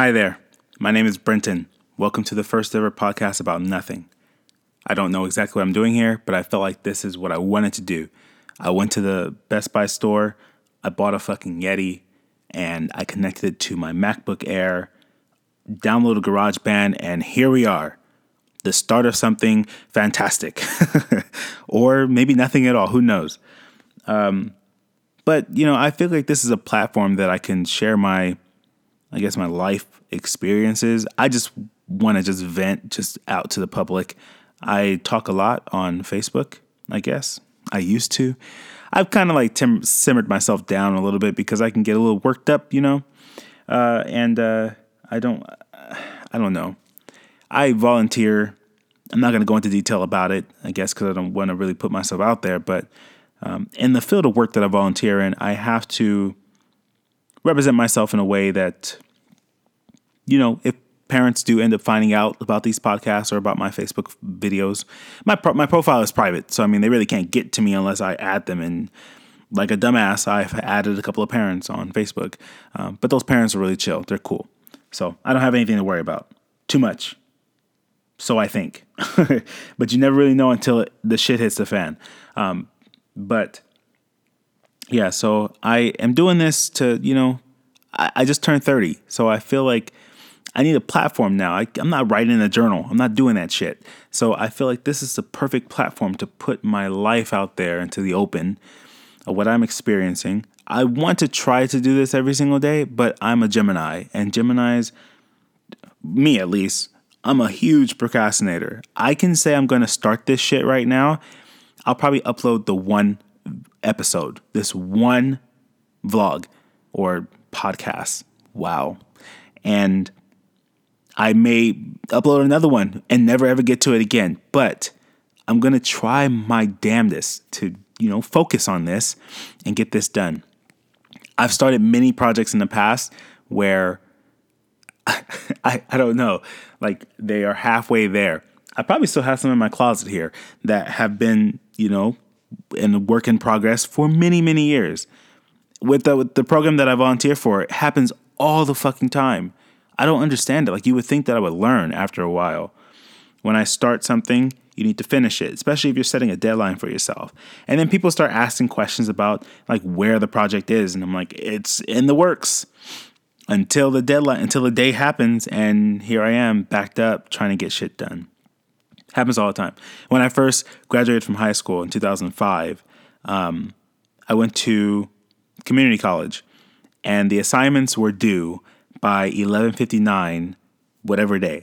Hi there. My name is Brenton. Welcome to the first ever podcast about nothing. I don't know exactly what I'm doing here, but I felt like this is what I wanted to do. I went to the Best Buy store, I bought a fucking Yeti, and I connected it to my MacBook Air, downloaded GarageBand, and here we are. The start of something fantastic. or maybe nothing at all, who knows. Um, but, you know, I feel like this is a platform that I can share my I guess my life experiences. I just want to just vent just out to the public. I talk a lot on Facebook, I guess. I used to. I've kind of like tim- simmered myself down a little bit because I can get a little worked up, you know. Uh, and uh, I don't, I don't know. I volunteer. I'm not going to go into detail about it, I guess, because I don't want to really put myself out there. But um, in the field of work that I volunteer in, I have to represent myself in a way that, you know, if parents do end up finding out about these podcasts or about my Facebook videos, my pro- my profile is private, so I mean they really can't get to me unless I add them. And like a dumbass, I've added a couple of parents on Facebook, um, but those parents are really chill. They're cool, so I don't have anything to worry about too much. So I think, but you never really know until it, the shit hits the fan. Um, but yeah, so I am doing this to, you know, I, I just turned 30. So I feel like I need a platform now. I, am not writing in a journal, I'm not doing that shit. So I feel like this is the perfect platform to put my life out there into the open of what I'm experiencing. I want to try to do this every single day, but I'm a Gemini, and Geminis, me at least, I'm a huge procrastinator. I can say I'm going to start this shit right now. I'll probably upload the one episode, this one vlog or podcast. Wow. And I may upload another one and never ever get to it again, but I'm going to try my damnedest to, you know, focus on this and get this done. I've started many projects in the past where I, I don't know, like they are halfway there. I probably still have some in my closet here that have been, you know, in work in progress for many, many years. With the, with the program that I volunteer for, it happens all the fucking time. I don't understand it. Like you would think that I would learn after a while. When I start something, you need to finish it, especially if you're setting a deadline for yourself. And then people start asking questions about like where the project is, and I'm like, it's in the works until the deadline, until the day happens, and here I am backed up trying to get shit done. Happens all the time. When I first graduated from high school in 2005, um, I went to community college, and the assignments were due by 11:59, whatever day.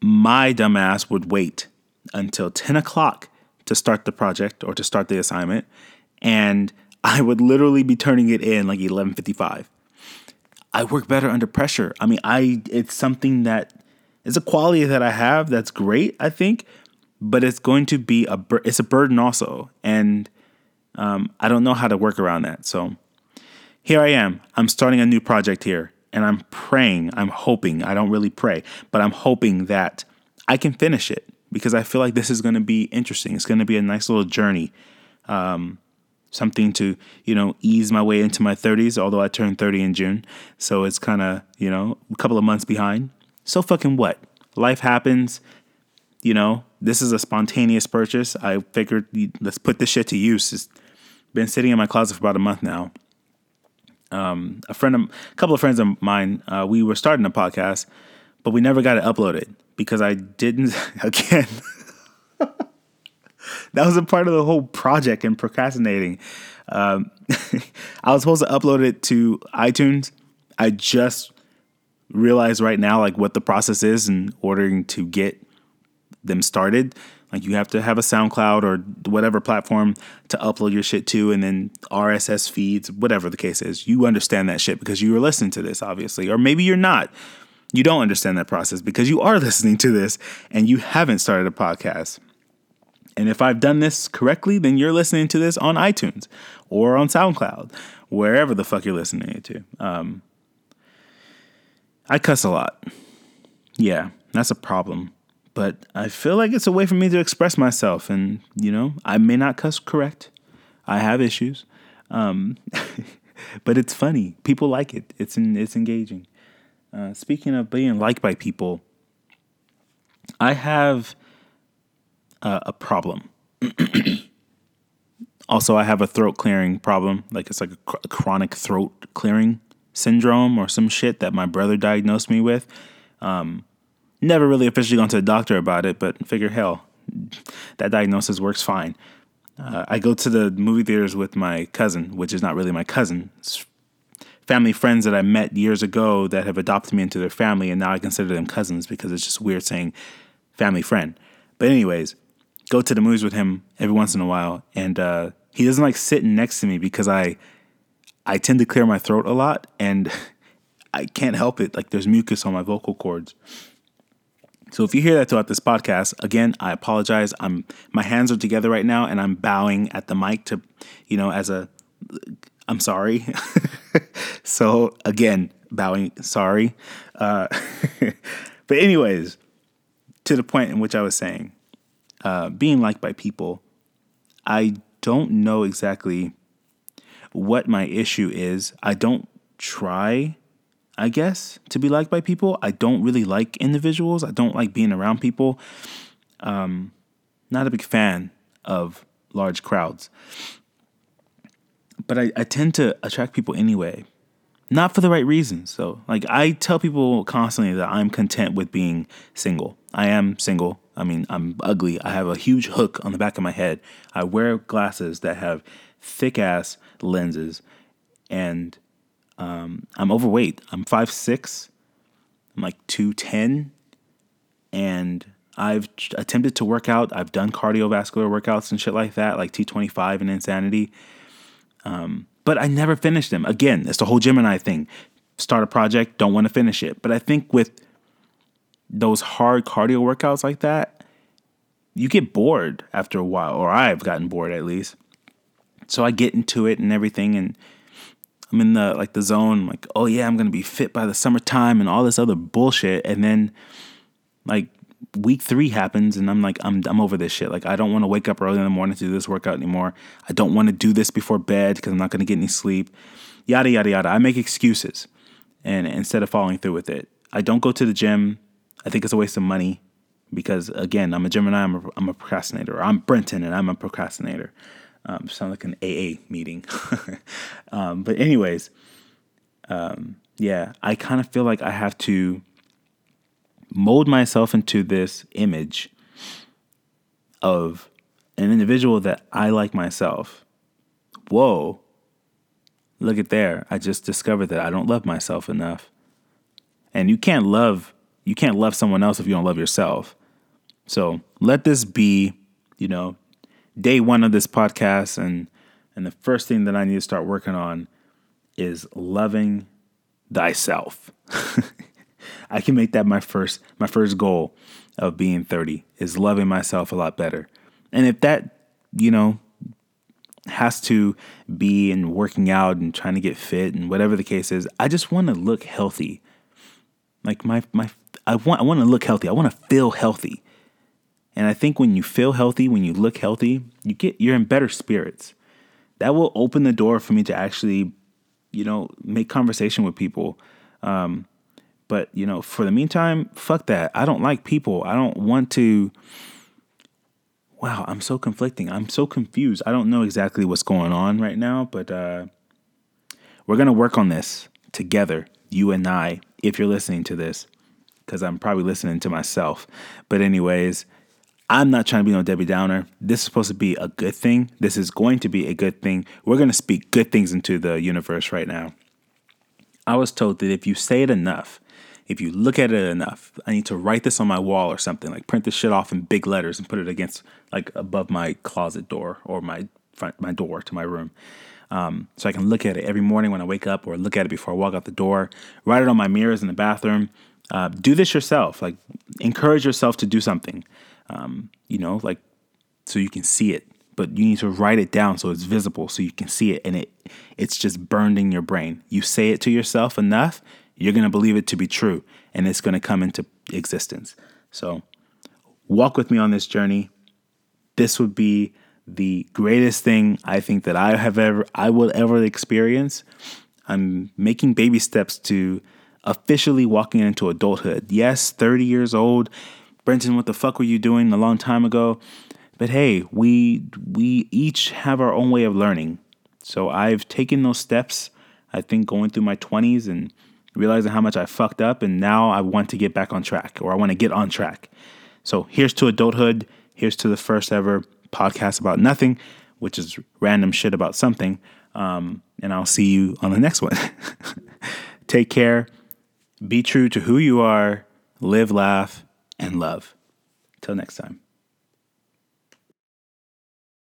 My dumbass would wait until 10 o'clock to start the project or to start the assignment, and I would literally be turning it in like 11:55. I work better under pressure. I mean, I it's something that it's a quality that I have that's great, I think, but it's going to be a it's a burden also, and um, I don't know how to work around that. So here I am. I'm starting a new project here, and I'm praying. I'm hoping. I don't really pray, but I'm hoping that I can finish it because I feel like this is going to be interesting. It's going to be a nice little journey. Um, something to you know ease my way into my 30s although i turned 30 in june so it's kind of you know a couple of months behind so fucking what? Life happens. You know, this is a spontaneous purchase. I figured let's put this shit to use. It's been sitting in my closet for about a month now. Um, a friend, of, a couple of friends of mine, uh, we were starting a podcast, but we never got it uploaded because I didn't. Again, that was a part of the whole project and procrastinating. Um, I was supposed to upload it to iTunes. I just realize right now like what the process is in ordering to get them started. Like you have to have a SoundCloud or whatever platform to upload your shit to, and then RSS feeds, whatever the case is. You understand that shit because you were listening to this, obviously, or maybe you're not. You don't understand that process because you are listening to this and you haven't started a podcast. And if I've done this correctly, then you're listening to this on iTunes or on SoundCloud, wherever the fuck you're listening to. Um, I cuss a lot. Yeah, that's a problem. But I feel like it's a way for me to express myself. And, you know, I may not cuss correct. I have issues. Um, but it's funny. People like it. It's, in, it's engaging. Uh, speaking of being liked by people, I have uh, a problem. also, I have a throat clearing problem. Like it's like a, cr- a chronic throat clearing syndrome or some shit that my brother diagnosed me with. Um, never really officially gone to the doctor about it, but figure hell, that diagnosis works fine. Uh, I go to the movie theaters with my cousin, which is not really my cousin. It's family friends that I met years ago that have adopted me into their family, and now I consider them cousins because it's just weird saying family friend. But anyways, go to the movies with him every once in a while, and uh, he doesn't like sitting next to me because I I tend to clear my throat a lot, and I can't help it. Like there's mucus on my vocal cords. So if you hear that throughout this podcast, again, I apologize. I'm my hands are together right now, and I'm bowing at the mic to, you know, as a, I'm sorry. so again, bowing, sorry. Uh, but anyways, to the point in which I was saying, uh, being liked by people, I don't know exactly what my issue is. I don't try I guess, to be liked by people. I don't really like individuals. I don't like being around people. Um, not a big fan of large crowds. But I, I tend to attract people anyway, not for the right reasons. So, like, I tell people constantly that I'm content with being single. I am single. I mean, I'm ugly. I have a huge hook on the back of my head. I wear glasses that have thick ass lenses. And um, I'm overweight. I'm five six. I'm like 210. And I've attempted to work out. I've done cardiovascular workouts and shit like that, like T25 and Insanity. Um, but I never finished them. Again, it's the whole Gemini thing. Start a project, don't want to finish it. But I think with those hard cardio workouts like that, you get bored after a while, or I've gotten bored at least. So I get into it and everything, and I'm in the like the zone, like, oh yeah, I'm gonna be fit by the summertime and all this other bullshit. And then like week three happens and I'm like, I'm I'm over this shit. Like I don't want to wake up early in the morning to do this workout anymore. I don't want to do this before bed because I'm not gonna get any sleep. Yada yada yada. I make excuses and instead of following through with it. I don't go to the gym. I think it's a waste of money because again, I'm a Gemini, I'm a, I'm a procrastinator. I'm Brenton and I'm a procrastinator. Um, sound like an AA meeting. um, but anyways, um, yeah, I kind of feel like I have to mold myself into this image of an individual that I like myself. Whoa, look at there. I just discovered that I don't love myself enough. And you can't love you can't love someone else if you don't love yourself. So let this be, you know, day one of this podcast, and and the first thing that I need to start working on is loving thyself. I can make that my first my first goal of being 30 is loving myself a lot better. And if that, you know, has to be in working out and trying to get fit and whatever the case is, I just want to look healthy. Like my my I want I want to look healthy. I want to feel healthy. And I think when you feel healthy, when you look healthy, you get you're in better spirits. That will open the door for me to actually, you know, make conversation with people. Um, but you know, for the meantime, fuck that. I don't like people. I don't want to. Wow, I'm so conflicting. I'm so confused. I don't know exactly what's going on right now, but uh, we're gonna work on this together, you and I. If you're listening to this, because I'm probably listening to myself. But anyways, I'm not trying to be no Debbie Downer. This is supposed to be a good thing. This is going to be a good thing. We're going to speak good things into the universe right now. I was told that if you say it enough, if you look at it enough, I need to write this on my wall or something, like print this shit off in big letters and put it against, like above my closet door or my front, my door to my room. Um, so I can look at it every morning when I wake up or look at it before I walk out the door, write it on my mirrors in the bathroom. Uh, do this yourself. Like, encourage yourself to do something um, you know, like so you can see it. But you need to write it down so it's visible, so you can see it, and it it's just burned in your brain. You say it to yourself enough, you're gonna believe it to be true, and it's gonna come into existence. So, walk with me on this journey. This would be the greatest thing I think that I have ever I will ever experience. I'm making baby steps to officially walking into adulthood. Yes, 30 years old. Brenton, what the fuck were you doing a long time ago? But hey, we we each have our own way of learning. So I've taken those steps, I think going through my 20s and realizing how much I fucked up and now I want to get back on track or I want to get on track. So here's to adulthood. Here's to the first ever podcast about nothing, which is random shit about something. Um, and I'll see you on the next one. Take care. Be true to who you are. Live, laugh, and love. Till next time.